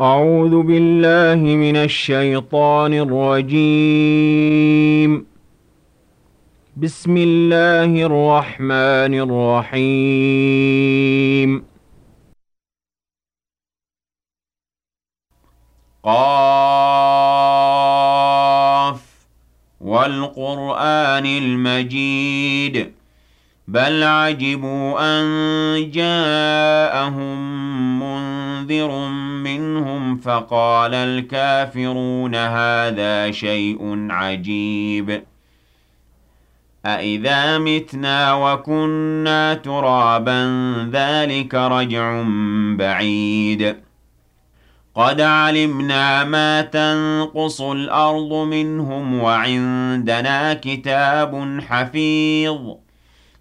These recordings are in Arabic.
أعوذ بالله من الشيطان الرجيم. بسم الله الرحمن الرحيم. قاف والقرآن المجيد. بل عجبوا أن جاءهم منذر منهم فقال الكافرون هذا شيء عجيب أَإِذَا مِتْنَا وَكُنَّا تُرَابًا ذَلِكَ رَجْعٌ بَعِيدٌ قَدْ عَلِمْنَا مَا تَنقُصُ الْأَرْضُ مِنْهُمْ وَعِندَنَا كِتَابٌ حَفِيظٌ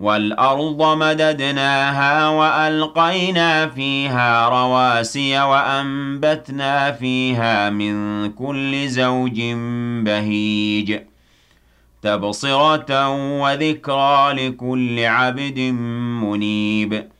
وَالْأَرْضَ مَدَدْنَاهَا وَأَلْقَيْنَا فِيهَا رَوَاسِيَ وَأَنبَتْنَا فِيهَا مِن كُلِّ زَوْجٍ بَهِيجٍ تَبْصِرَةً وَذِكْرَىٰ لِكُلِّ عَبْدٍ مُّنِيبٍ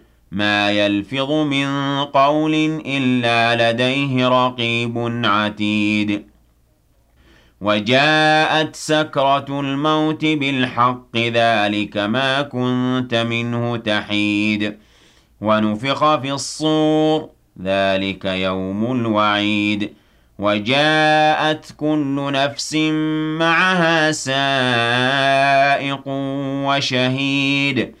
مَا يَلْفِظُ مِن قَوْلٍ إِلَّا لَدَيْهِ رَقِيبٌ عَتِيدٌ. وَجَاءَتْ سَكْرَةُ الْمَوْتِ بِالْحَقِّ ذَٰلِكَ مَا كُنتَ مِنْهُ تَحِيدُ. وَنُفِخَ فِي الصُّورِ ذَٰلِكَ يَوْمُ الْوَعِيدِ. وَجَاءَتْ كُلُّ نَفْسٍ مَّعَهَا سَائِقٌ وَشَهِيدٌ.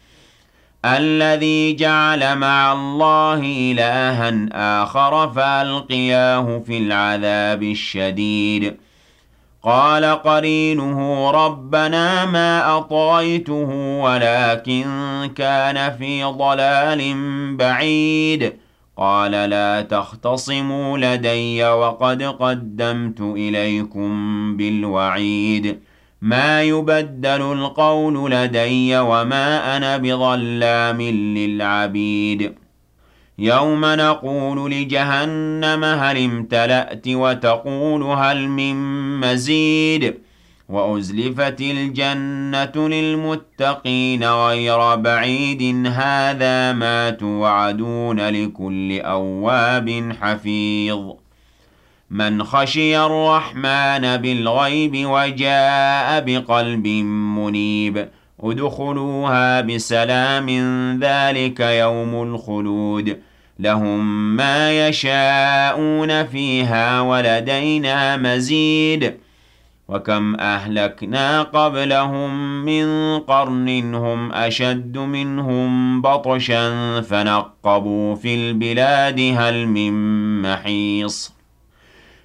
الَّذِي جَعَلَ مَعَ اللَّهِ إِلَٰهًا آخَرَ فَأَلْقِيَاهُ فِي الْعَذَابِ الشَّدِيدِ. قَالَ قَرِينُهُ رَبَّنَا مَا أَطْغَيْتُهُ وَلَٰكِن كَانَ فِي ضَلَالٍ بَعِيدٍ. قَالَ لَا تَخْتَصِمُوا لَدَيَّ وَقَدْ قَدَّمْتُ إِلَيْكُم بِالْوَعِيدِ. مَا يُبَدَّلُ الْقَوْلُ لَدَيَّ وَمَا أَنَا بِظَلَّامٍ لِّلْعَبِيدِ. يَوْمَ نَقُولُ لِجَهَنَّمَ هَلِ امْتَلَأْتِ وَتَقُولُ هَلْ مِن مَّزِيدٍ. وَأُزْلِفَتِ الْجَنَّةُ لِلْمُتَّقِينَ غَيْرَ بَعِيدٍ. هَٰذَا مَا تُوعَدُونَ لِكُلِّ أَوَّابٍ حَفِيظٍ. مَّنْ خَشِيَ الرَّحْمَٰنَ بِالْغَيْبِ وَجَاءَ بِقَلْبٍ مُّنِيبٍ. ادْخُلُوهَا بِسَلَامٍ ذَٰلِكَ يَوْمُ الْخُلُودِ. لَهُم مَّا يَشَاءُونَ فِيهَا وَلَدَيْنَا مَزِيدٌ. وكم أهلكنا قبلهم من قرن هم أشد منهم بطشا فنقبوا في البلاد هل من محيص.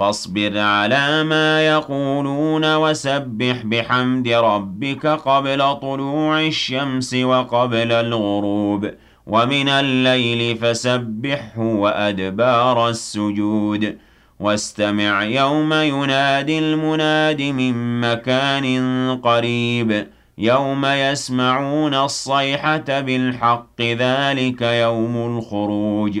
فاصبر على ما يقولون وسبح بحمد ربك قبل طلوع الشمس وقبل الغروب ومن الليل فسبحه وأدبار السجود واستمع يوم ينادي المناد من مكان قريب يوم يسمعون الصيحة بالحق ذلك يوم الخروج